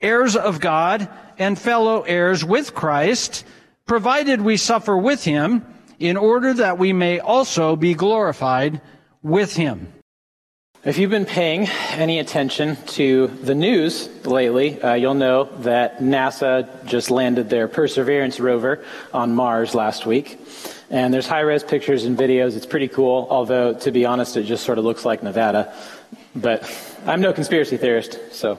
heirs of God and fellow heirs with Christ, provided we suffer with Him, in order that we may also be glorified with Him. If you've been paying any attention to the news lately, uh, you'll know that NASA just landed their Perseverance rover on Mars last week. And there's high res pictures and videos. It's pretty cool, although, to be honest, it just sort of looks like Nevada. But I'm no conspiracy theorist, so.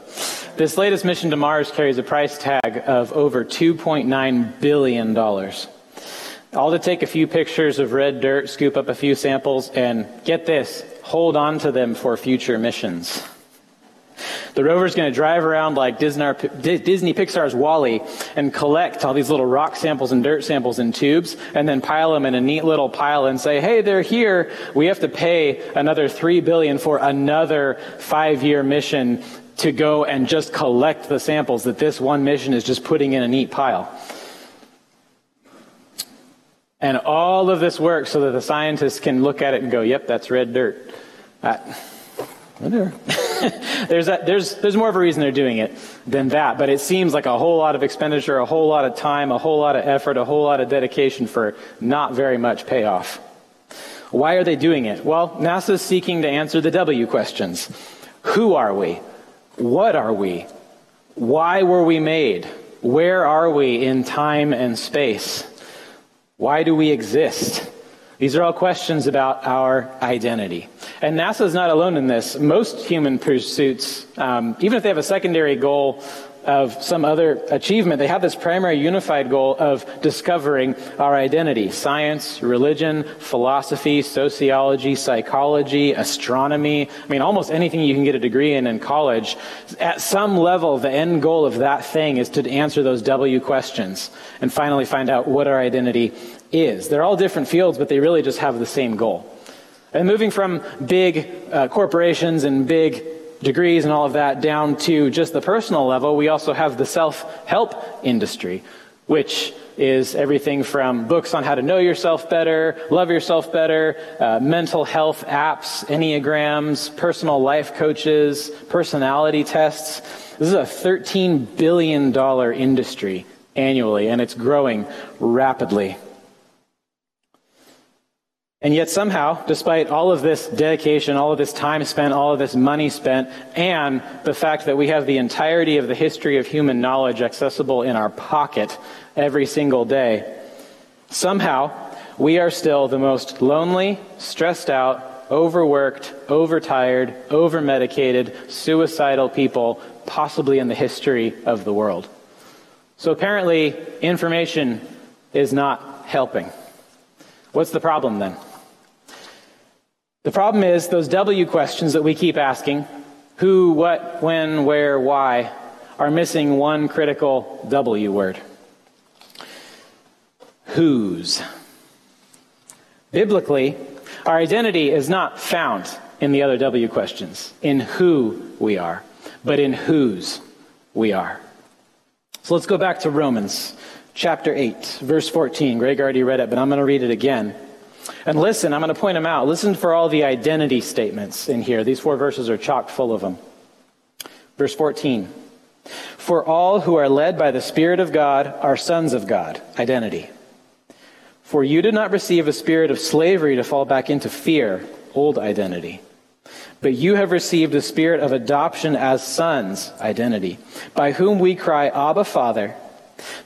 This latest mission to Mars carries a price tag of over $2.9 billion. All to take a few pictures of red dirt, scoop up a few samples, and get this, hold on to them for future missions. The rover's going to drive around like Disney Pixar's WALL-E and collect all these little rock samples and dirt samples in tubes and then pile them in a neat little pile and say, hey, they're here. We have to pay another three billion for another five-year mission to go and just collect the samples that this one mission is just putting in a neat pile. And all of this work so that the scientists can look at it and go, yep, that's red dirt. Uh, whatever. there's, a, there's, there's more of a reason they're doing it than that, but it seems like a whole lot of expenditure, a whole lot of time, a whole lot of effort, a whole lot of dedication for not very much payoff. Why are they doing it? Well, NASA's seeking to answer the W questions. Who are we? What are we? Why were we made? Where are we in time and space? Why do we exist? These are all questions about our identity. And NASA is not alone in this. Most human pursuits, um, even if they have a secondary goal of some other achievement, they have this primary unified goal of discovering our identity. Science, religion, philosophy, sociology, psychology, astronomy. I mean, almost anything you can get a degree in in college. At some level, the end goal of that thing is to answer those W questions and finally find out what our identity is. They're all different fields, but they really just have the same goal. And moving from big uh, corporations and big degrees and all of that down to just the personal level, we also have the self help industry, which is everything from books on how to know yourself better, love yourself better, uh, mental health apps, enneagrams, personal life coaches, personality tests. This is a $13 billion industry annually, and it's growing rapidly. And yet, somehow, despite all of this dedication, all of this time spent, all of this money spent, and the fact that we have the entirety of the history of human knowledge accessible in our pocket every single day, somehow we are still the most lonely, stressed out, overworked, overtired, overmedicated, suicidal people possibly in the history of the world. So apparently, information is not helping. What's the problem then? The problem is those W questions that we keep asking who, what, when, where, why are missing one critical W word. Whose. Biblically, our identity is not found in the other W questions, in who we are, but in whose we are. So let's go back to Romans chapter 8, verse 14. Greg already read it, but I'm going to read it again. And listen, I'm going to point them out. Listen for all the identity statements in here. These four verses are chock full of them. Verse 14 For all who are led by the Spirit of God are sons of God. Identity. For you did not receive a spirit of slavery to fall back into fear, old identity. But you have received a spirit of adoption as sons, identity, by whom we cry, Abba, Father.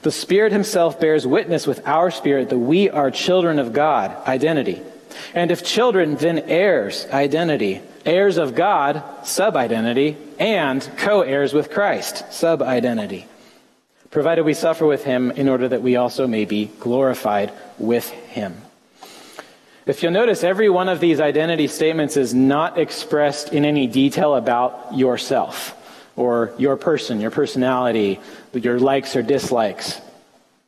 The Spirit Himself bears witness with our spirit that we are children of God, identity. And if children, then heirs, identity. Heirs of God, sub identity. And co heirs with Christ, sub identity. Provided we suffer with Him in order that we also may be glorified with Him. If you'll notice, every one of these identity statements is not expressed in any detail about yourself. Or your person, your personality, your likes or dislikes.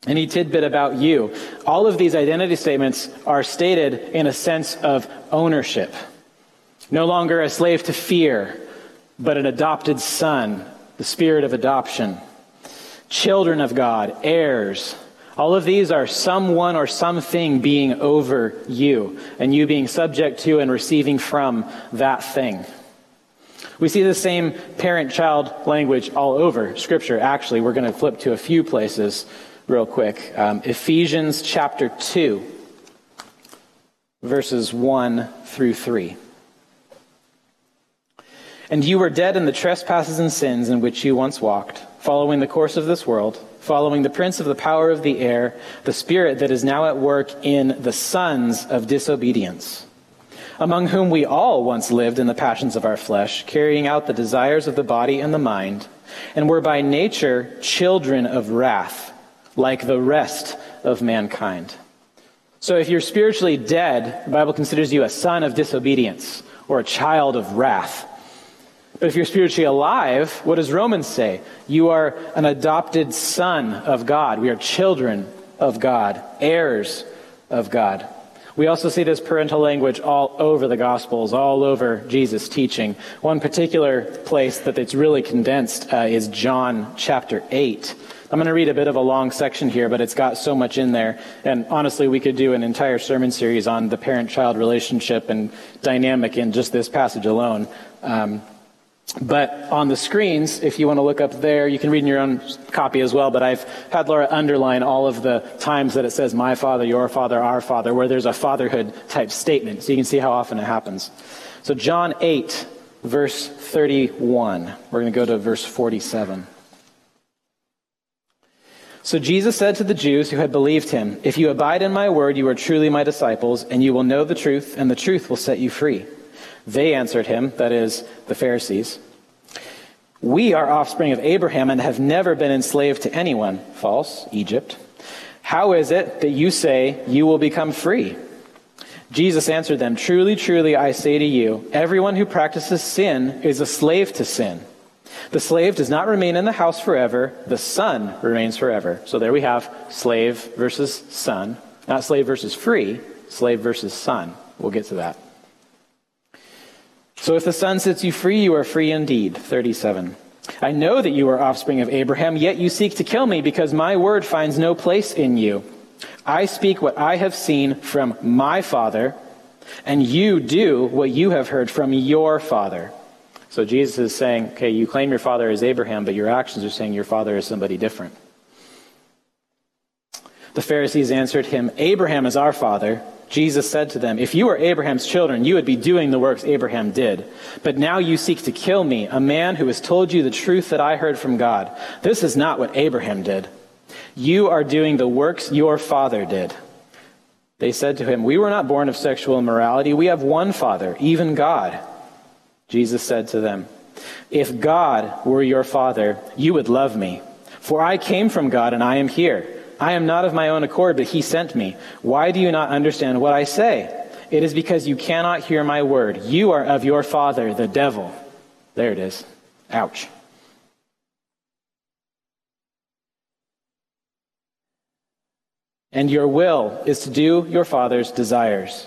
Any tidbit about you. All of these identity statements are stated in a sense of ownership. No longer a slave to fear, but an adopted son, the spirit of adoption. Children of God, heirs. All of these are someone or something being over you, and you being subject to and receiving from that thing. We see the same parent child language all over Scripture. Actually, we're going to flip to a few places real quick. Um, Ephesians chapter 2, verses 1 through 3. And you were dead in the trespasses and sins in which you once walked, following the course of this world, following the prince of the power of the air, the spirit that is now at work in the sons of disobedience, among whom we all once lived in the passions of our flesh, carrying out the desires of the body and the mind, and were by nature children of wrath like the rest of mankind. So if you're spiritually dead, the Bible considers you a son of disobedience or a child of wrath. But if you're spiritually alive, what does Romans say? You are an adopted son of God. We are children of God, heirs of God. We also see this parental language all over the Gospels, all over Jesus' teaching. One particular place that it's really condensed uh, is John chapter 8. I'm going to read a bit of a long section here, but it's got so much in there. And honestly, we could do an entire sermon series on the parent child relationship and dynamic in just this passage alone. Um, but on the screens, if you want to look up there, you can read in your own copy as well. But I've had Laura underline all of the times that it says my father, your father, our father, where there's a fatherhood type statement. So you can see how often it happens. So John 8, verse 31. We're going to go to verse 47. So Jesus said to the Jews who had believed him, If you abide in my word, you are truly my disciples, and you will know the truth, and the truth will set you free. They answered him, that is, the Pharisees, We are offspring of Abraham and have never been enslaved to anyone. False, Egypt. How is it that you say you will become free? Jesus answered them, Truly, truly, I say to you, everyone who practices sin is a slave to sin. The slave does not remain in the house forever, the son remains forever. So there we have slave versus son. Not slave versus free, slave versus son. We'll get to that. So if the son sets you free, you are free indeed. 37. I know that you are offspring of Abraham, yet you seek to kill me because my word finds no place in you. I speak what I have seen from my father, and you do what you have heard from your father. So Jesus is saying, okay, you claim your father is Abraham, but your actions are saying your father is somebody different. The Pharisees answered him, Abraham is our father. Jesus said to them, If you were Abraham's children, you would be doing the works Abraham did. But now you seek to kill me, a man who has told you the truth that I heard from God. This is not what Abraham did. You are doing the works your father did. They said to him, We were not born of sexual immorality. We have one father, even God. Jesus said to them, If God were your father, you would love me. For I came from God and I am here. I am not of my own accord, but he sent me. Why do you not understand what I say? It is because you cannot hear my word. You are of your father, the devil. There it is. Ouch. And your will is to do your father's desires.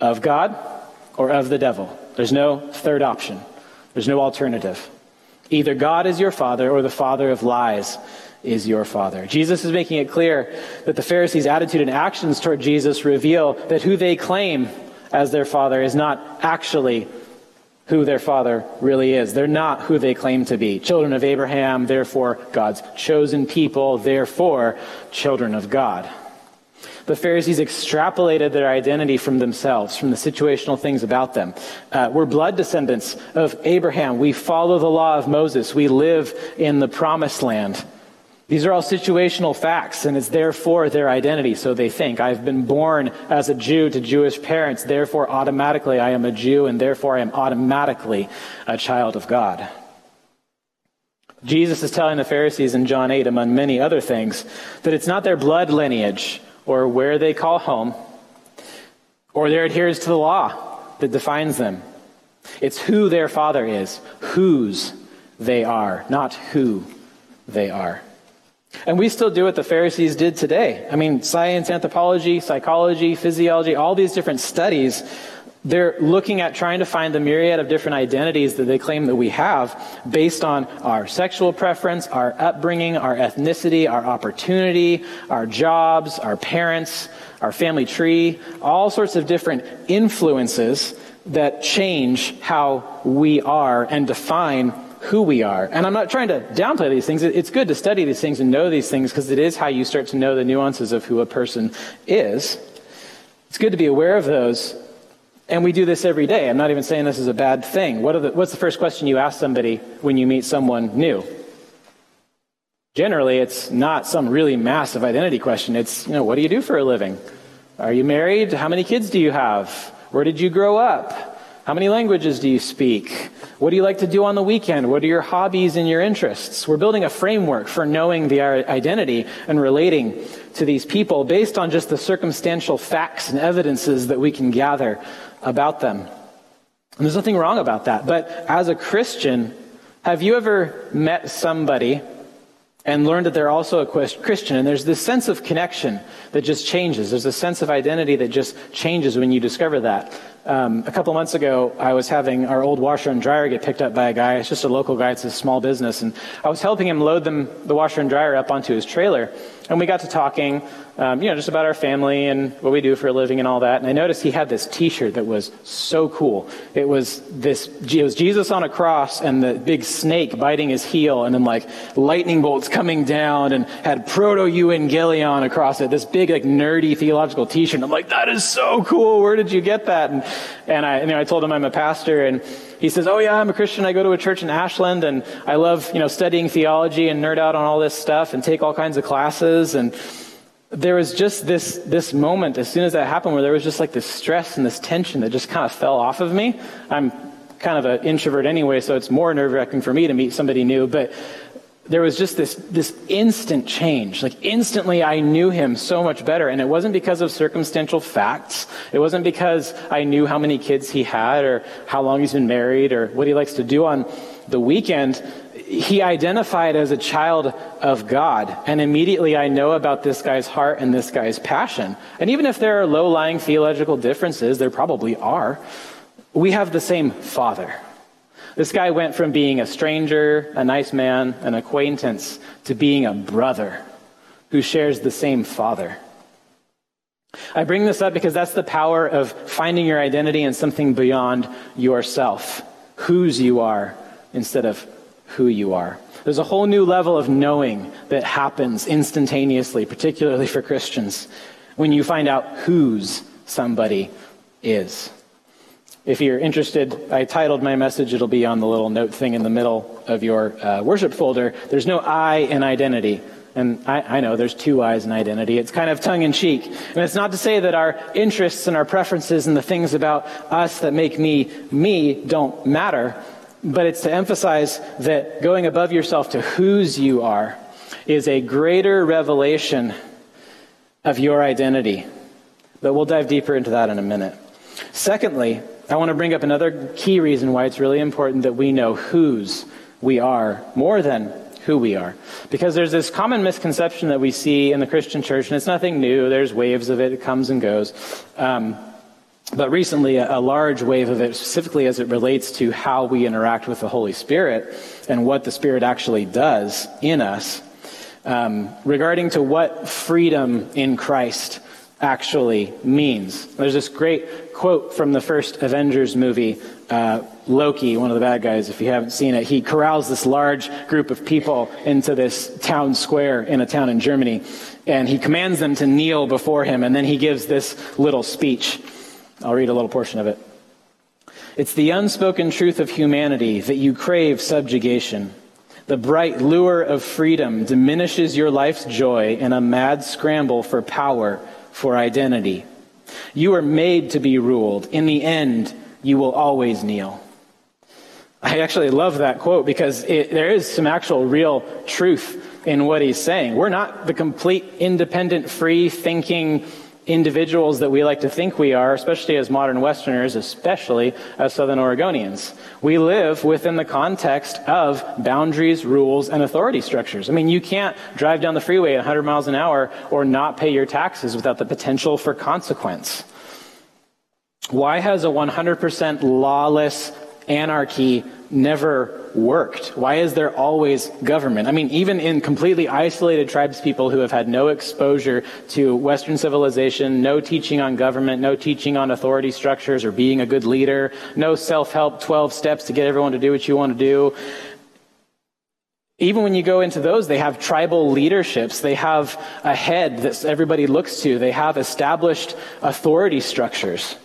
of God or of the devil. There's no third option. There's no alternative. Either God is your father or the father of lies is your father. Jesus is making it clear that the Pharisees' attitude and actions toward Jesus reveal that who they claim as their father is not actually who their father really is. They're not who they claim to be. Children of Abraham, therefore God's chosen people, therefore children of God. The Pharisees extrapolated their identity from themselves, from the situational things about them. Uh, we're blood descendants of Abraham. We follow the law of Moses. We live in the promised land. These are all situational facts, and it's therefore their identity. So they think, I've been born as a Jew to Jewish parents, therefore automatically I am a Jew, and therefore I am automatically a child of God. Jesus is telling the Pharisees in John 8, among many other things, that it's not their blood lineage or where they call home or their adherence to the law that defines them. It's who their father is, whose they are, not who they are. And we still do what the Pharisees did today. I mean, science, anthropology, psychology, physiology, all these different studies, they're looking at trying to find the myriad of different identities that they claim that we have based on our sexual preference, our upbringing, our ethnicity, our opportunity, our jobs, our parents, our family tree, all sorts of different influences that change how we are and define who we are. And I'm not trying to downplay these things. It's good to study these things and know these things because it is how you start to know the nuances of who a person is. It's good to be aware of those. And we do this every day. I'm not even saying this is a bad thing. What the, what's the first question you ask somebody when you meet someone new? Generally, it's not some really massive identity question. It's, you know, what do you do for a living? Are you married? How many kids do you have? Where did you grow up? How many languages do you speak? What do you like to do on the weekend? What are your hobbies and your interests? We're building a framework for knowing the uh, identity and relating to these people based on just the circumstantial facts and evidences that we can gather about them. And there's nothing wrong about that. But as a Christian, have you ever met somebody and learned that they're also a Christian. And there's this sense of connection that just changes. There's a sense of identity that just changes when you discover that. Um, a couple months ago, I was having our old washer and dryer get picked up by a guy. It's just a local guy. It's a small business. And I was helping him load them, the washer and dryer up onto his trailer. And we got to talking, um, you know, just about our family and what we do for a living and all that. And I noticed he had this T-shirt that was so cool. It was this, it was Jesus on a cross and the big snake biting his heel and then like lightning bolts coming down and had proto-evangelion across it. This big like nerdy theological T-shirt. And I'm like, that is so cool. Where did you get that? And, and I, know, I told him I'm a pastor and he says, Oh, yeah, I'm a Christian. I go to a church in Ashland and I love, you know, studying theology and nerd out on all this stuff and take all kinds of classes. And there was just this, this moment as soon as that happened where there was just like this stress and this tension that just kind of fell off of me. I'm kind of an introvert anyway, so it's more nerve wracking for me to meet somebody new. But there was just this, this instant change. Like instantly I knew him so much better. And it wasn't because of circumstantial facts. It wasn't because I knew how many kids he had or how long he's been married or what he likes to do on the weekend. He identified as a child of God. And immediately I know about this guy's heart and this guy's passion. And even if there are low lying theological differences, there probably are, we have the same father. This guy went from being a stranger, a nice man, an acquaintance, to being a brother who shares the same father. I bring this up because that's the power of finding your identity in something beyond yourself, whose you are instead of who you are. There's a whole new level of knowing that happens instantaneously, particularly for Christians, when you find out whose somebody is. If you're interested, I titled my message, it'll be on the little note thing in the middle of your uh, worship folder. There's no I in identity. And I, I, know there's two I's in identity. It's kind of tongue in cheek. And it's not to say that our interests and our preferences and the things about us that make me me don't matter, but it's to emphasize that going above yourself to whose you are is a greater revelation of your identity. But we'll dive deeper into that in a minute. Secondly, I want to bring up another key reason why it's really important that we know whose we are more than who we are. Because there's this common misconception that we see in the Christian church, and it's nothing new. There's waves of it, it comes and goes. Um, but recently, a, large wave of it, specifically as it relates to how we interact with the Holy Spirit and what the Spirit actually does in us, um, regarding to what freedom in Christ actually means. There's this great quote from the first Avengers movie. Uh, Loki, one of the bad guys, if you haven't seen it. He corrals this large group of people into this town square in a town in Germany, and he commands them to kneel before him, and then he gives this little speech. I'll read a little portion of it. It's the unspoken truth of humanity that you crave subjugation. The bright lure of freedom diminishes your life's joy in a mad scramble for power, for identity. You are made to be ruled. In the end, you will always kneel. I actually love that quote because it, there is some actual real truth in what he's saying. We're not the complete, independent, free thinking individuals that we like to think we are, especially as modern Westerners, especially as Southern Oregonians. We live within the context of boundaries, rules, and authority structures. I mean, you can't drive down the freeway at 100 miles an hour or not pay your taxes without the potential for consequence. Why has a 100% lawless anarchy never worked? Why is there always government? I mean, even in completely isolated tribes people who have had no exposure to Western civilization, no teaching on government, no teaching on authority structures or being a good leader, no self help 12 steps to get everyone to do what you want to do. Even when you go into those, they have tribal leaderships. They have a head that everybody looks to. They have established authority structures.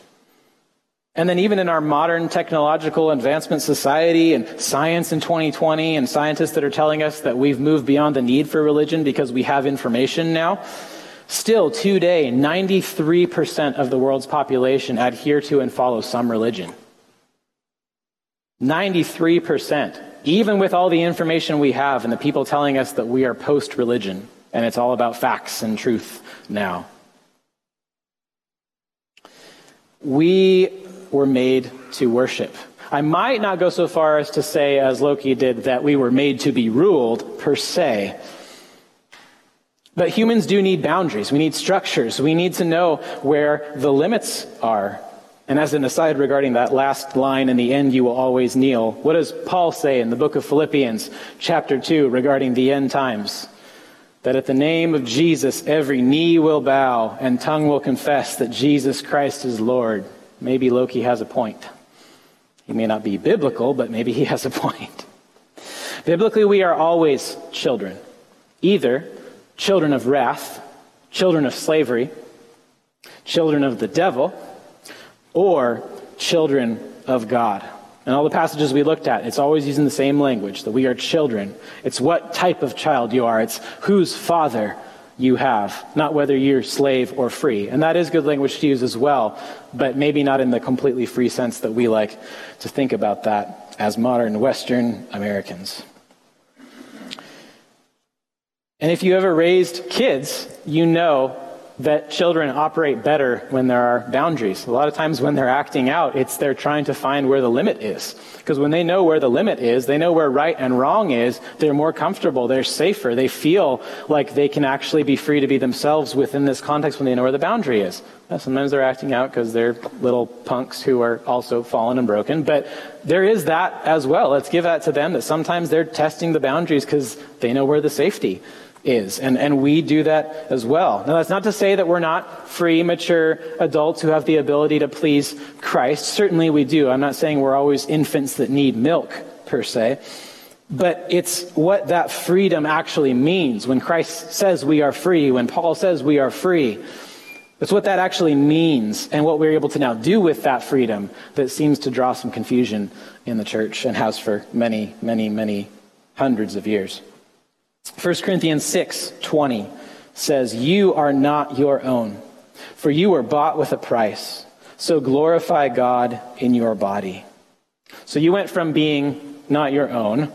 And then even in our modern technological advancement society and science in 2020 and scientists that are telling us that we've moved beyond the need for religion because we have information now, still today 93% of the world's population adhere to and follow some religion. 93%. Even with all the information we have and the people telling us that we are post religion and it's all about facts and truth now. We were made to worship. I might not go so far as to say, as Loki did, that we were made to be ruled per se. But humans do need boundaries. We need structures. We need to know where the limits are. And as an aside regarding that last line, in the end you will always kneel, what does Paul say in the book of Philippians, chapter 2, regarding the end times? That at the name of Jesus every knee will bow and tongue will confess that Jesus Christ is Lord maybe Loki has a point. He may not be biblical, but maybe he has a point. Biblically, we are always children, either children of wrath, children of slavery, children of the devil, or children of God. And all the passages we looked at, it's always using the same language that we are children. It's what type of child you are, it's whose father you have, not whether you're slave or free. And that is good language to use as well, but maybe not in the completely free sense that we like to think about that as modern Western Americans. And if you ever raised kids, you know that children operate better when there are boundaries. A lot of times when they're acting out, it's they're trying to find where the limit is. Because when they know where the limit is, they know where right and wrong is, they're more comfortable, they're safer, they feel like they can actually be free to be themselves within this context when they know where the boundary is. Sometimes they're acting out because they're little punks who are also fallen and broken, but there is that as well. Let's give that to them that sometimes they're testing the boundaries because they know where the safety is. And, and we do that as well. Now, that's not to say that we're not free, mature adults who have the ability to please Christ. Certainly we do. I'm not saying we're always infants that need milk, per se. But it's what that freedom actually means. When Christ says we are free, when Paul says we are free, it's what that actually means and what we're able to now do with that freedom that seems to draw some confusion in the church and has for many, many, many hundreds of years. 1 Corinthians 6 20 says, You are not your own, for you were bought with a price. So glorify God in your body. So you went from being not your own,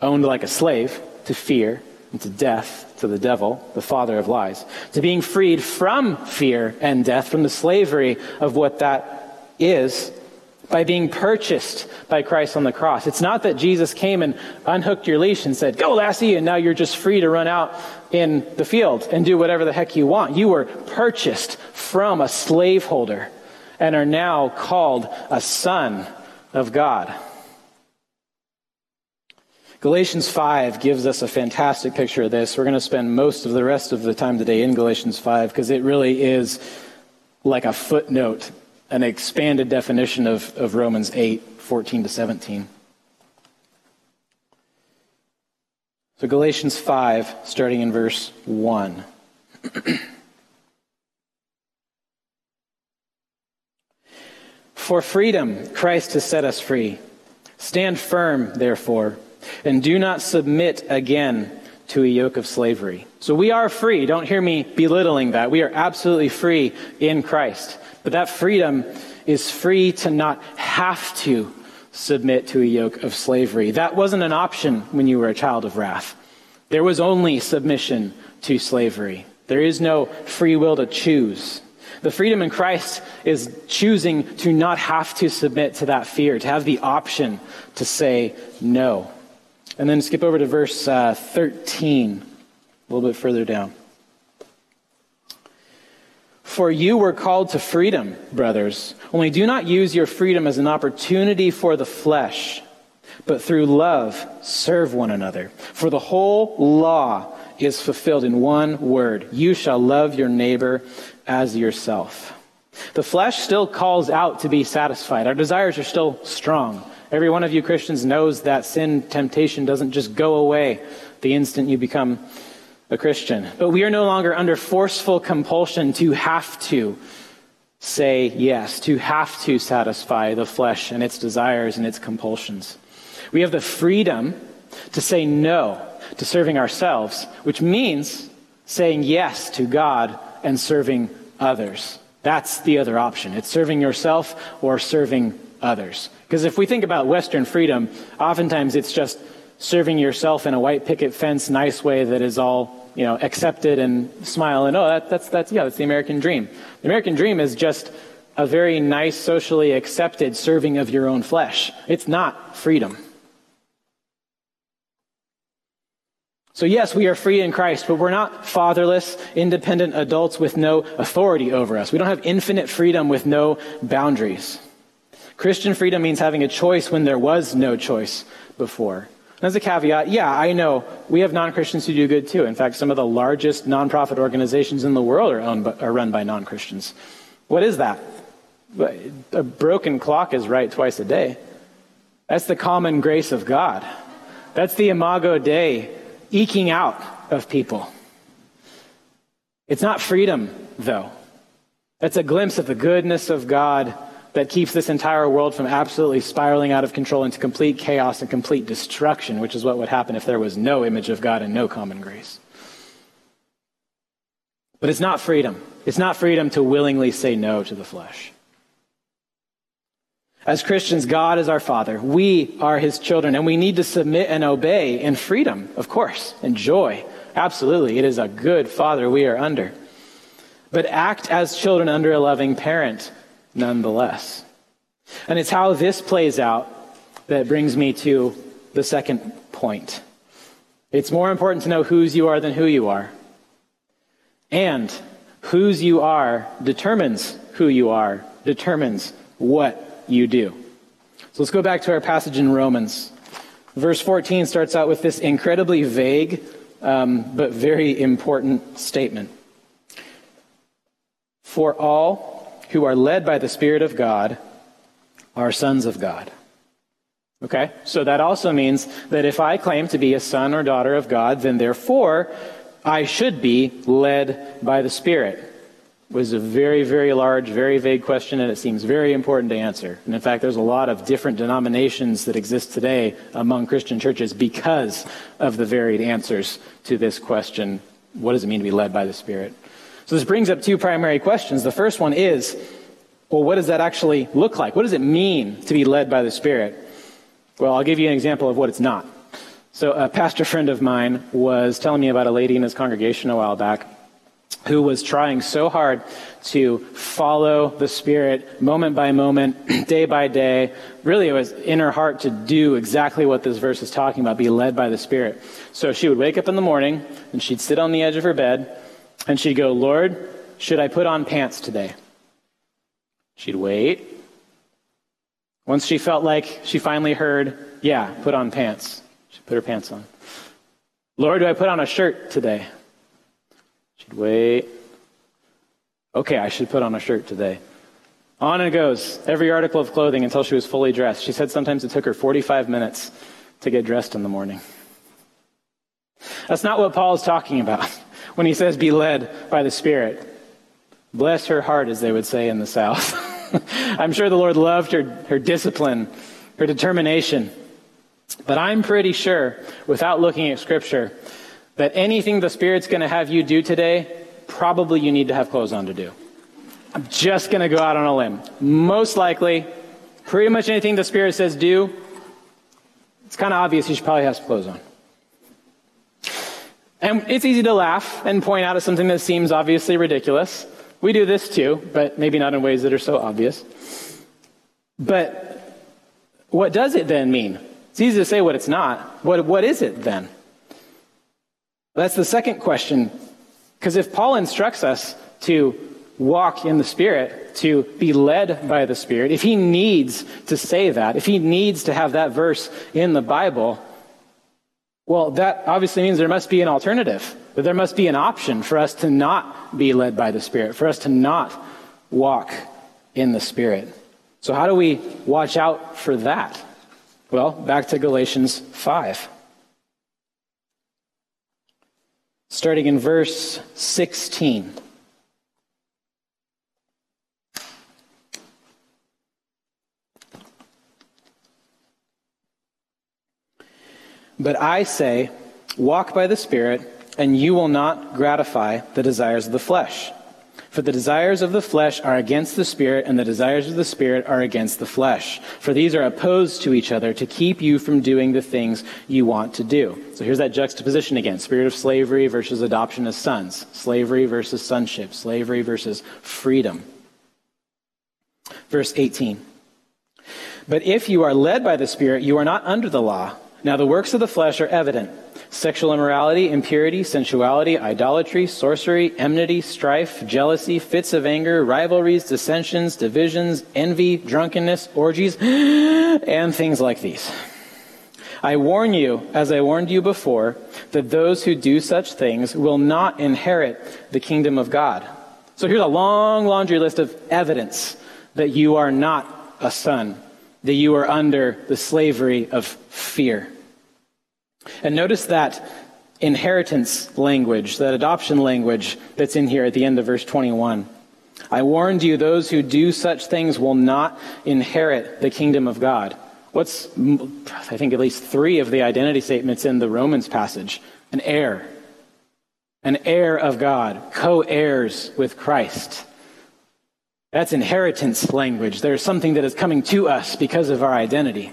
owned like a slave, to fear, and to death, to the devil, the father of lies, to being freed from fear and death, from the slavery of what that is, by being purchased by Christ on the cross. It's not that Jesus came and unhooked your leash and said, Go, lassie, and now you're just free to run out in the field and do whatever the heck you want. You were purchased from a slaveholder and are now called a son of God. Galatians 5 gives us a fantastic picture of this. We're going to spend most of the rest of the time today in Galatians 5 because it really is like a footnote an expanded definition of, of Romans 8, 14 to 17. So, Galatians 5, starting in verse 1. For freedom, Christ has set us free. Stand firm, therefore, and do not submit again to a yoke of slavery. So we are free. Don't hear me belittling that. We are absolutely free in Christ. But that freedom is free to not have to submit to a yoke of slavery. That wasn't an option when you were a child of wrath. There was only submission to slavery. There is no free will to choose. The freedom in Christ is choosing to not have to submit to that fear, to have the option to say no. And then skip over to verse uh, 13, a little bit further down. For you were called to freedom, brothers. Only do not use your freedom as an opportunity for the flesh, but through love serve one another. For the whole law is fulfilled in one word You shall love your neighbor as yourself. The flesh still calls out to be satisfied. Our desires are still strong. Every one of you Christians knows that sin temptation doesn't just go away the instant you become a Christian. But we are no longer under forceful compulsion to have to say yes, to have to satisfy the flesh and its desires and its compulsions. We have the freedom to say no to serving ourselves, which means saying yes to God and serving others. That's the other option. It's serving yourself or serving others. Because if we think about Western freedom, oftentimes it's just serving yourself in a white picket fence, nice way that is all you know accepted and smile and oh that, that's that's yeah that's the American dream. The American dream is just a very nice, socially accepted serving of your own flesh. It's not freedom. So, yes, we are free in Christ, but we're not fatherless, independent adults with no authority over us. We don't have infinite freedom with no boundaries. Christian freedom means having a choice when there was no choice before. As a caveat, yeah, I know we have non Christians who do good too. In fact, some of the largest nonprofit organizations in the world are, owned by, are run by non Christians. What is that? A broken clock is right twice a day. That's the common grace of God. That's the imago Dei eking out of people. It's not freedom, though. That's a glimpse of the goodness of God that keeps this entire world from absolutely spiraling out of control into complete chaos and complete destruction, which is what would happen if there was no image of God and no common grace. But it's not freedom. It's not freedom to willingly say no to the flesh. As Christians, God is our Father. We are His children, and we need to submit and obey in freedom, of course, and joy. Absolutely. It is a good Father we are under. But act as children under a loving parent nonetheless. And it's how this plays out that brings me to the second point. It's more important to know whose you are than who you are. And whose you are determines who you are, determines what you do. So let's go back to our passage in Romans. Verse 14 starts out with this incredibly vague um, but very important statement. For all who are led by the Spirit of God are sons of God. Okay? So that also means that if I claim to be a son or daughter of God, then therefore I should be led by the Spirit was a very, very large, very vague question, and it seems very important to answer. And in fact, there's a lot of different denominations that exist today among Christian churches because of the varied answers to this question what does it mean to be led by the Spirit? So this brings up two primary questions. The first one is well, what does that actually look like? What does it mean to be led by the Spirit? Well, I'll give you an example of what it's not. So, a pastor friend of mine was telling me about a lady in his congregation a while back who was trying so hard to follow the Spirit moment by moment, day by day. Really, it was in her heart to do exactly what this verse is talking about, be led by the Spirit. So she would wake up in the morning and she'd sit on the edge of her bed and she'd go, Lord, should I put on pants today? She'd wait. Once she felt like she finally heard, yeah, put on pants, she'd put her pants on. Lord, do I put on a shirt today? She'd wait. Okay, I should put on a shirt today. On it goes, every article of clothing until she was fully dressed. She said sometimes it took her 45 minutes to get dressed in the morning. That's not what Paul is talking about when he says be led by the Spirit. Bless her heart, as they would say in the South. I'm sure the Lord loved her, her discipline, her determination. But I'm pretty sure, without looking at Scripture, that anything the Spirit's going to have you do today, probably you need to have clothes on to do. I'm just going to go out on a limb. Most likely, pretty much anything the Spirit says do, it's kind of obvious you should probably have some clothes on. And it's easy to laugh and point out at something that seems obviously ridiculous. We do this too, but maybe not in ways that are so obvious. But what does it then mean? It's easy to say what it's not. What, what is it then? That's the second question. Because if Paul instructs us to walk in the Spirit, to be led by the Spirit, if he needs to say that, if he needs to have that verse in the Bible, well, that obviously means there must be an alternative, that there must be an option for us to not be led by the Spirit, for us to not walk in the Spirit. So, how do we watch out for that? Well, back to Galatians 5. Starting in verse 16. But I say, walk by the Spirit, and you will not gratify the desires of the flesh. For the desires of the flesh are against the Spirit, and the desires of the Spirit are against the flesh. For these are opposed to each other to keep you from doing the things you want to do. So here's that juxtaposition again spirit of slavery versus adoption as sons, slavery versus sonship, slavery versus freedom. Verse 18. But if you are led by the Spirit, you are not under the law. Now, the works of the flesh are evident sexual immorality, impurity, sensuality, idolatry, sorcery, enmity, strife, jealousy, fits of anger, rivalries, dissensions, divisions, envy, drunkenness, orgies, and things like these. I warn you, as I warned you before, that those who do such things will not inherit the kingdom of God. So here's a long laundry list of evidence that you are not a son, that you are under the slavery of fear. And notice that inheritance language, that adoption language that's in here at the end of verse 21. I warned you, those who do such things will not inherit the kingdom of God. What's, I think, at least three of the identity statements in the Romans passage? An heir. An heir of God, co heirs with Christ. That's inheritance language. There's something that is coming to us because of our identity.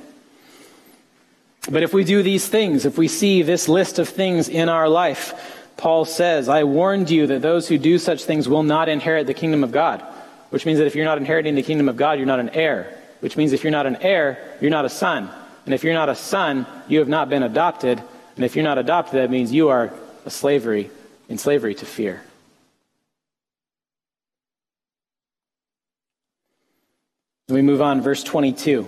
But if we do these things, if we see this list of things in our life, Paul says, I warned you that those who do such things will not inherit the kingdom of God. Which means that if you're not inheriting the kingdom of God, you're not an heir. Which means if you're not an heir, you're not a son. And if you're not a son, you have not been adopted. And if you're not adopted, that means you are a slavery, in slavery to fear. we move on, verse 22.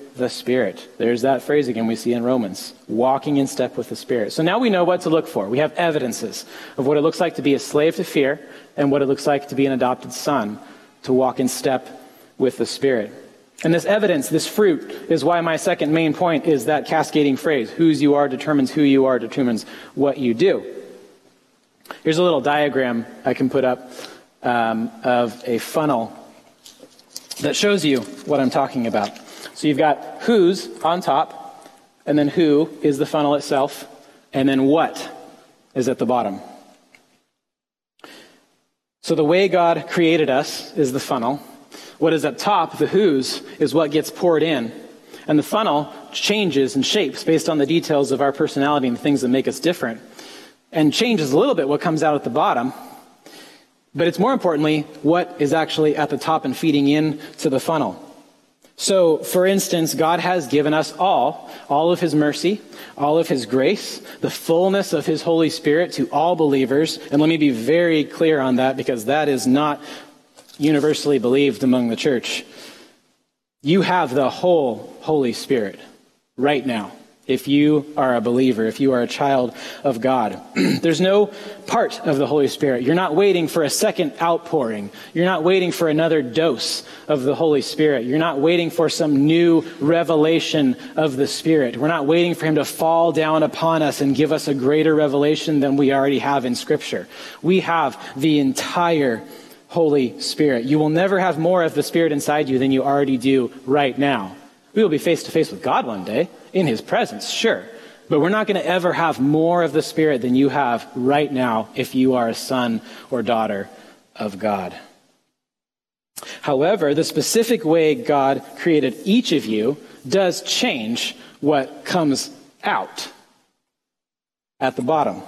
the Spirit. There's that phrase again we see in Romans walking in step with the Spirit. So now we know what to look for. We have evidences of what it looks like to be a slave to fear and what it looks like to be an adopted son, to walk in step with the Spirit. And this evidence, this fruit, is why my second main point is that cascading phrase whose you are determines who you are, determines what you do. Here's a little diagram I can put up um, of a funnel that shows you what I'm talking about. So you've got whose on top, and then who is the funnel itself, and then what is at the bottom. So the way God created us is the funnel. What is at top, the whose, is what gets poured in. And the funnel changes and shapes based on the details of our personality and the things that make us different. And changes a little bit what comes out at the bottom. But it's more importantly what is actually at the top and feeding in to the funnel. So, for instance, God has given us all, all of His mercy, all of His grace, the fullness of His Holy Spirit to all believers. And let me be very clear on that because that is not universally believed among the church. You have the whole Holy Spirit right now if you are a believer, if you are a child of God. There's no part of the Holy Spirit. You're not waiting for a second outpouring. You're not waiting for another dose of the Holy Spirit. You're not waiting for some new revelation of the Spirit. We're not waiting for Him to fall down upon us and give us a greater revelation than we already have in Scripture. We have the entire Holy Spirit. You will never have more of the Spirit inside you than you already do right now. We will be face to face with God one day in his presence, sure. But we're not going to ever have more of the Spirit than you have right now if you are a son or daughter of God. However, the specific way God created each of you does change what comes out at the bottom.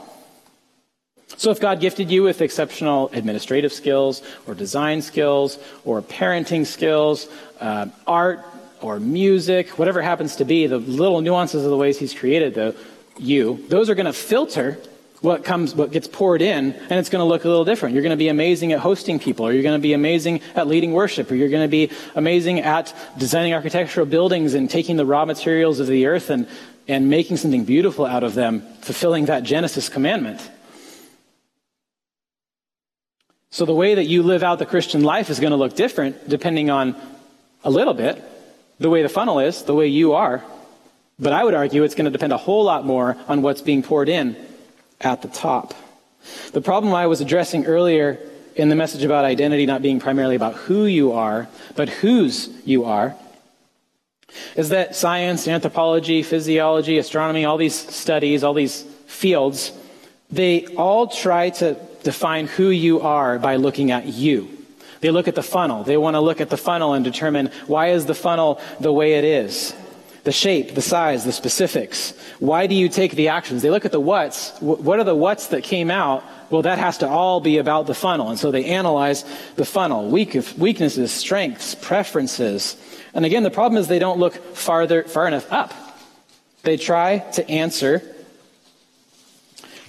So, if God gifted you with exceptional administrative skills, or design skills, or parenting skills, uh, art, or music, whatever happens to be, the little nuances of the ways he's created the, you, those are going to filter what comes, what gets poured in, and it's going to look a little different. You're going to be amazing at hosting people, or you're going to be amazing at leading worship, or you're going to be amazing at designing architectural buildings and taking the raw materials of the earth and, and making something beautiful out of them, fulfilling that Genesis commandment. So the way that you live out the Christian life is going to look different depending on a little bit the way the funnel is, the way you are. But I would argue it's going to depend a whole lot more on what's being poured in at the top. The problem I was addressing earlier in the message about identity not being primarily about who you are, but whose you are, is that science, anthropology, physiology, astronomy, all these studies, all these fields, they all try to define who you are by looking at you. They look at the funnel. They want to look at the funnel and determine why is the funnel the way it is? The shape, the size, the specifics. Why do you take the actions? They look at the what's. What are the what's that came out? Well, that has to all be about the funnel. And so they analyze the funnel, weaknesses, strengths, preferences. And again, the problem is they don't look farther, far enough up. They try to answer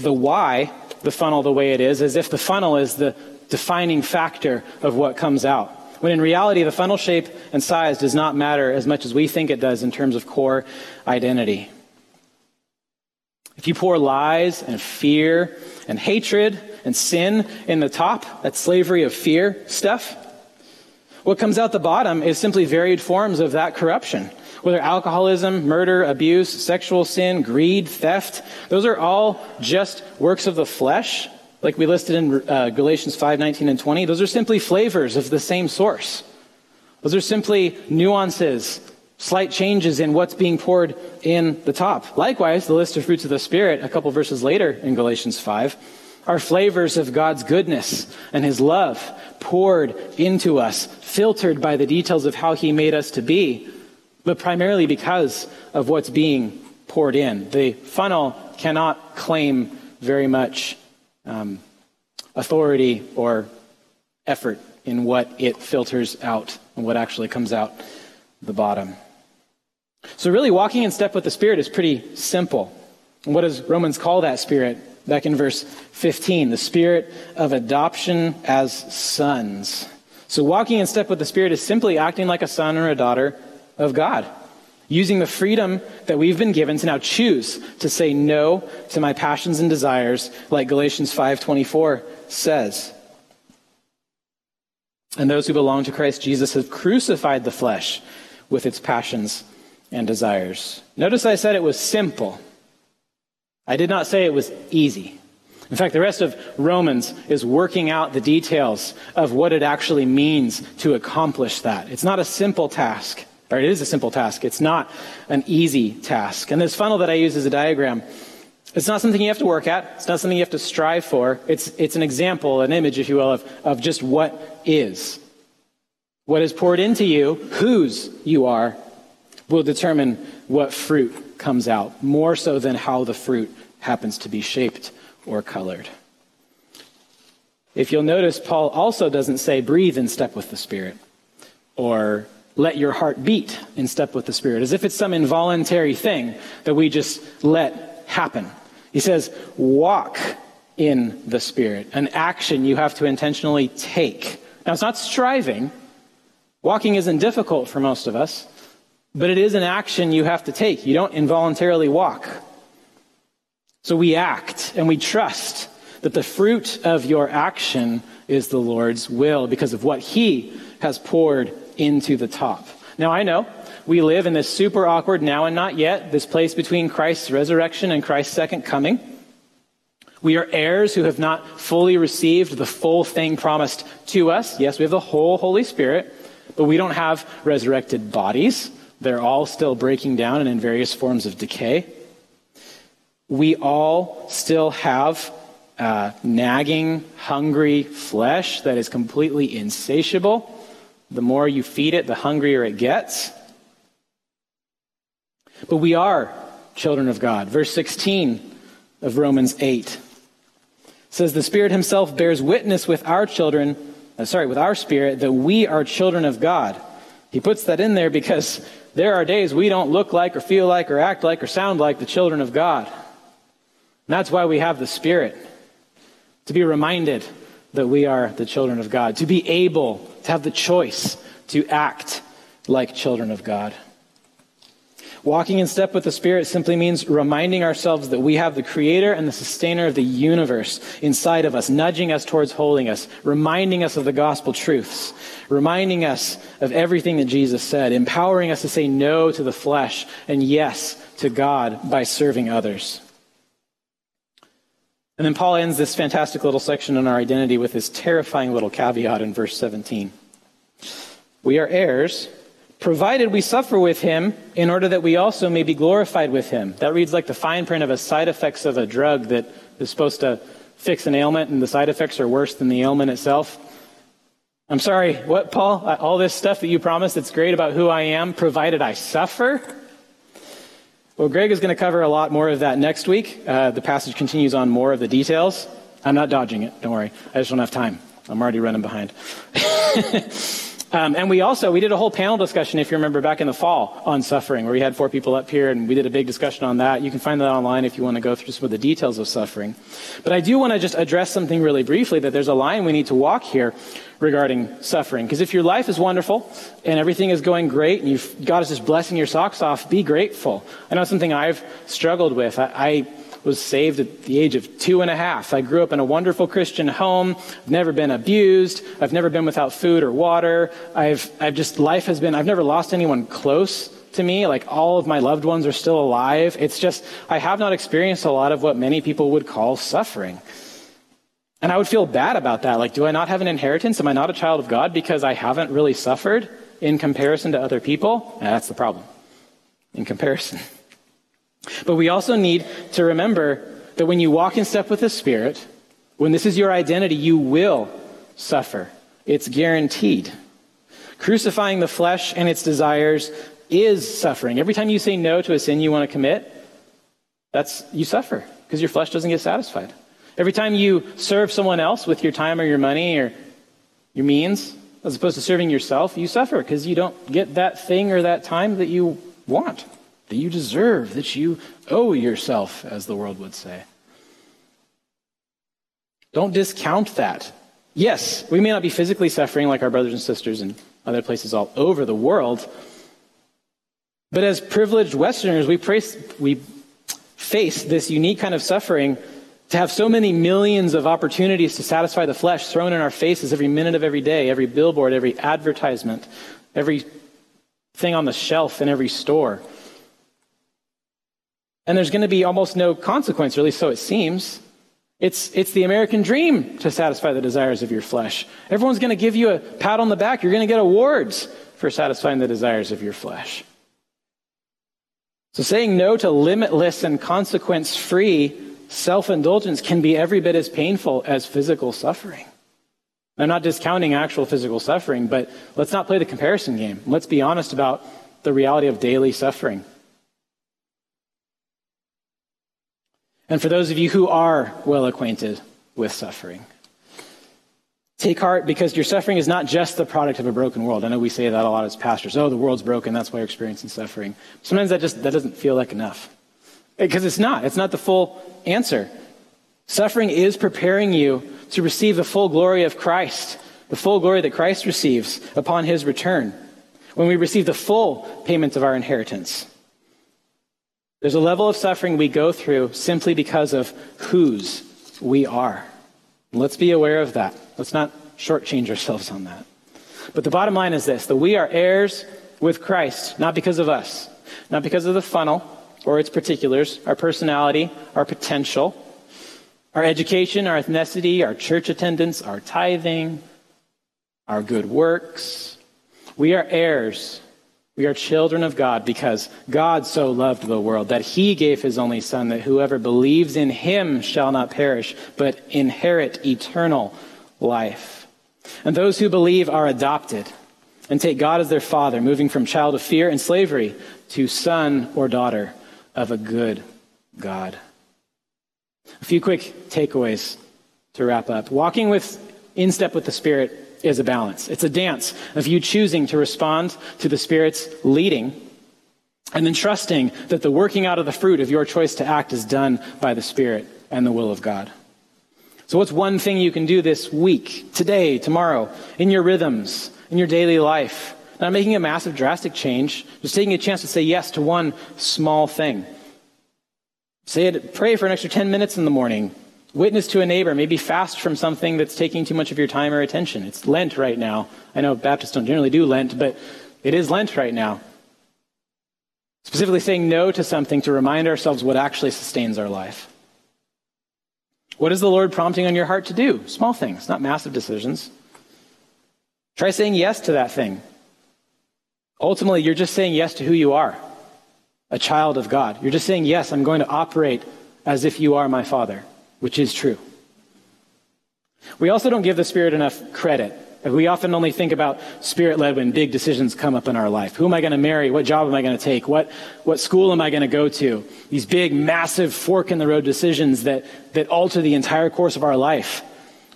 the why the funnel the way it is as if the funnel is the defining factor of what comes out. When in reality, the funnel shape and size does not matter as much as we think it does in terms of core identity. If you pour lies and fear and hatred and sin in the top, that slavery of fear stuff, what comes out the bottom is simply varied forms of that corruption. Whether alcoholism, murder, abuse, sexual sin, greed, theft, those are all just works of the flesh like we listed in uh, Galatians 5 19 and 20, those are simply flavors of the same source. Those are simply nuances, slight changes in what's being poured in the top. Likewise, the list of fruits of the Spirit, a couple verses later in Galatians 5, are flavors of God's goodness and His love poured into us, filtered by the details of how He made us to be, but primarily because of what's being poured in. The funnel cannot claim very much um, authority or effort in what it filters out and what actually comes out the bottom. So, really, walking in step with the Spirit is pretty simple. What does Romans call that Spirit? Back in verse 15, the Spirit of adoption as sons. So, walking in step with the Spirit is simply acting like a son or a daughter of God using the freedom that we've been given to now choose to say no to my passions and desires like Galatians 5:24 says. And those who belong to Christ Jesus have crucified the flesh with its passions and desires. Notice I said it was simple. I did not say it was easy. In fact, the rest of Romans is working out the details of what it actually means to accomplish that. It's not a simple task. It is a simple task. It's not an easy task. And this funnel that I use as a diagram, it's not something you have to work at. It's not something you have to strive for. It's, it's an example, an image, if you will, of, of just what is. What is poured into you, whose you are, will determine what fruit comes out, more so than how the fruit happens to be shaped or colored. If you'll notice, Paul also doesn't say breathe in step with the Spirit or let your heart beat in step with the Spirit, as if it's some involuntary thing that we just let happen. He says, walk in the Spirit, an action you have to intentionally take. Now, it's not striving. Walking isn't difficult for most of us, but it is an action you have to take. You don't involuntarily walk. So we act and we trust that the fruit of your action is the Lord's will because of what He has poured into the top. Now, I know we live in this super awkward now and not yet, this place between Christ's resurrection and Christ's second coming. We are heirs who have not fully received the full thing promised to us. Yes, we have the whole Holy Spirit, but we don't have resurrected bodies. They're all still breaking down and in various forms of decay. We all still have uh, nagging, hungry flesh that is completely insatiable. The more you feed it, the hungrier it gets. But we are children of God. Verse 16 of Romans 8 says, The Spirit Himself bears witness with our children, uh, sorry, with our spirit, that we are children of God. He puts that in there because there are days we don't look like or feel like or act like or sound like the children of God. And that's why we have the Spirit, to be reminded that we are the children of God, to be able to have the choice to act like children of God. Walking in step with the Spirit simply means reminding ourselves that we have the creator and the sustainer of the universe inside of us, nudging us towards holiness, reminding us of the gospel truths, reminding us of everything that Jesus said, empowering us to say no to the flesh and yes to God by serving others. And then Paul ends this fantastic little section on our identity with this terrifying little caveat in verse 17. We are heirs, provided we suffer with him in order that we also may be glorified with him. That reads like the fine print of a side effects of a drug that is supposed to fix an ailment, and the side effects are worse than the ailment itself. I'm sorry, what, Paul? All this stuff that you promised that's great about who I am, provided I suffer? Well, Greg is going to cover a lot more of that next week. Uh, the passage continues on more of the details. I'm not dodging it. Don't worry. I just don't have time. I'm already running behind. Um, and we also, we did a whole panel discussion, if you remember, back in the fall on suffering, where we had four people up here and we did a big discussion on that. You can find that online if you want to go through some of the details of suffering. But I do want to just address something really briefly that there's a line we need to walk here regarding suffering. Because if your life is wonderful and everything is going great and God is just blessing your socks off, be grateful. I know something I've struggled with. I, I was saved at the age of two and a half. I grew up in a wonderful Christian home. I've never been abused. I've never been without food or water. I've, I've just, life has been, I've never lost anyone close to me. Like all of my loved ones are still alive. It's just, I have not experienced a lot of what many people would call suffering. And I would feel bad about that. Like, do I not have an inheritance? Am I not a child of God because I haven't really suffered in comparison to other people? that's the problem. In comparison. But we also need to remember that when you walk in step with the Spirit, when this is your identity, you will suffer. It's guaranteed. Crucifying the flesh and its desires is suffering. Every time you say no to a sin you want to commit, that's you suffer because your flesh doesn't get satisfied. Every time you serve someone else with your time or your money or your means, as opposed to serving yourself, you suffer because you don't get that thing or that time that you want that you deserve, that you owe yourself, as the world would say. Don't discount that. Yes, we may not be physically suffering like our brothers and sisters in other places all over the world, but as privileged Westerners, we, we face this unique kind of suffering to have so many millions of opportunities to satisfy the flesh thrown in our faces every minute of every day, every billboard, every advertisement, every thing on the shelf in every store. And there's going to be almost no consequence, or at least so it seems. It's, it's the American dream to satisfy the desires of your flesh. Everyone's going to give you a pat on the back. You're going to get awards for satisfying the desires of your flesh. So saying no to limitless and consequence free self indulgence can be every bit as painful as physical suffering. I'm not discounting actual physical suffering, but let's not play the comparison game. Let's be honest about the reality of daily suffering. And for those of you who are well acquainted with suffering, Take heart because your suffering is not just the product of a broken world. I know we say that a lot as pastors. Oh, the world's broken, that's why you're experiencing suffering. Sometimes that just that doesn't feel like enough. Because it's not. It's not the full answer. Suffering is preparing you to receive the full glory of Christ, the full glory that Christ receives upon his return, when we receive the full payment of our inheritance. There's a level of suffering we go through simply because of whose we are. Let's be aware of that. Let's not shortchange ourselves on that. But the bottom line is this that we are heirs with Christ, not because of us, not because of the funnel or its particulars, our personality, our potential, our education, our ethnicity, our church attendance, our tithing, our good works. We are heirs. We are children of God because God so loved the world that he gave his only Son, that whoever believes in him shall not perish, but inherit eternal life. And those who believe are adopted and take God as their father, moving from child of fear and slavery to son or daughter of a good God. A few quick takeaways to wrap up. Walking with in step with the Spirit is a balance. It's a dance of you choosing to respond to the Spirit's leading and then trusting that the working out of the fruit of your choice to act is done by the Spirit and the will of God. So, what's one thing you can do this week, today, tomorrow, in your rhythms, in your daily life? Not making a massive, drastic change, just taking a chance to say yes to one small thing. Say it, pray for an extra 10 minutes in the morning. Witness to a neighbor, maybe fast from something that's taking too much of your time or attention. It's Lent right now. I know Baptists don't generally do Lent, but it is Lent right now. Specifically saying no to something to remind ourselves what actually sustains our life. What is the Lord prompting on your heart to do? Small things, not massive decisions. Try saying yes to that thing. Ultimately, you're just saying yes to who you are a child of God. You're just saying, Yes, I'm going to operate as if you are my Father, which is true. We also don't give the Spirit enough credit. We often only think about spirit led when big decisions come up in our life. Who am I going to marry? What job am I going to take? What, what school am I going to go to? These big, massive, fork in the road decisions that, that alter the entire course of our life.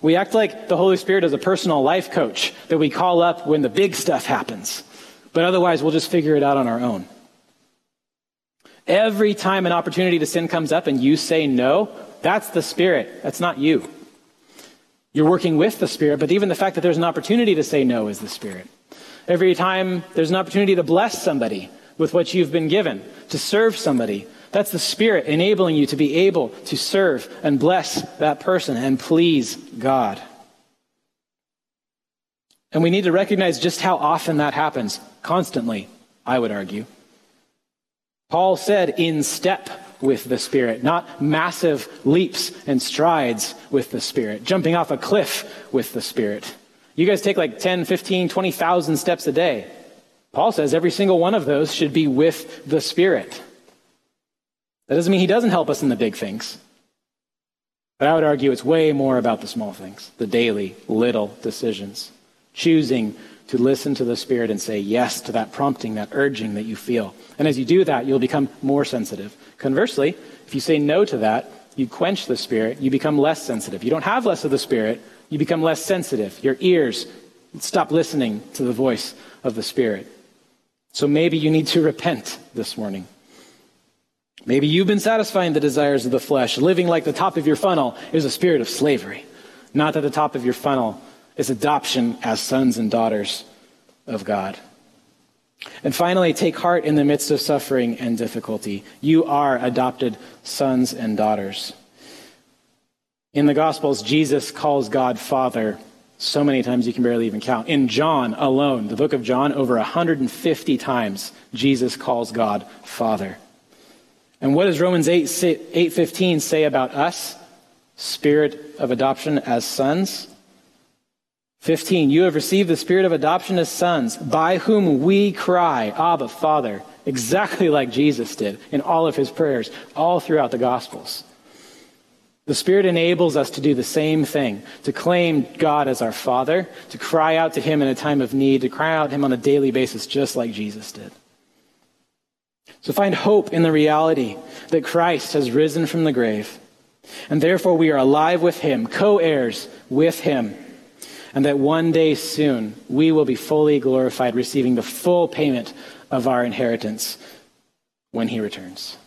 We act like the Holy Spirit is a personal life coach that we call up when the big stuff happens. But otherwise, we'll just figure it out on our own. Every time an opportunity to sin comes up and you say no, that's the Spirit. That's not you. You're working with the Spirit, but even the fact that there's an opportunity to say no is the Spirit. Every time there's an opportunity to bless somebody with what you've been given, to serve somebody, that's the Spirit enabling you to be able to serve and bless that person and please God. And we need to recognize just how often that happens. Constantly, I would argue. Paul said, in step with the Spirit, not massive leaps and strides with the Spirit, jumping off a cliff with the Spirit. You guys take like 10, 15, 20,000 steps a day. Paul says every single one of those should be with the Spirit. That doesn't mean he doesn't help us in the big things. But I would argue it's way more about the small things, the daily, little decisions. Choosing to listen to the Spirit and say yes to that prompting, that urging that you feel. And as you do that, you'll become more sensitive. Conversely, if you say no to that, you quench the Spirit, you become less sensitive. You don't have less of the Spirit, you become less sensitive. Your ears stop listening to the voice of the Spirit. So maybe you need to repent this morning. Maybe you've been satisfying the desires of the flesh, living like the top of your funnel is a spirit of slavery, not that the top of your funnel is adoption as sons and daughters of God. And finally, take heart in the midst of suffering and difficulty. You are adopted sons and daughters. In the Gospels, Jesus calls God Father so many times you can barely even count. In John alone, the book of John, over 150 times, Jesus calls God Father. And what does Romans 8, 8.15 say about us? Spirit of adoption as sons. 15, you have received the spirit of adoption as sons, by whom we cry, Abba, Father, exactly like Jesus did in all of his prayers, all throughout the Gospels. The Spirit enables us to do the same thing, to claim God as our Father, to cry out to Him in a time of need, to cry out to Him on a daily basis, just like Jesus did. So find hope in the reality that Christ has risen from the grave, and therefore we are alive with Him, co heirs with Him and that one day soon we will be fully glorified, receiving the full payment of our inheritance when he returns.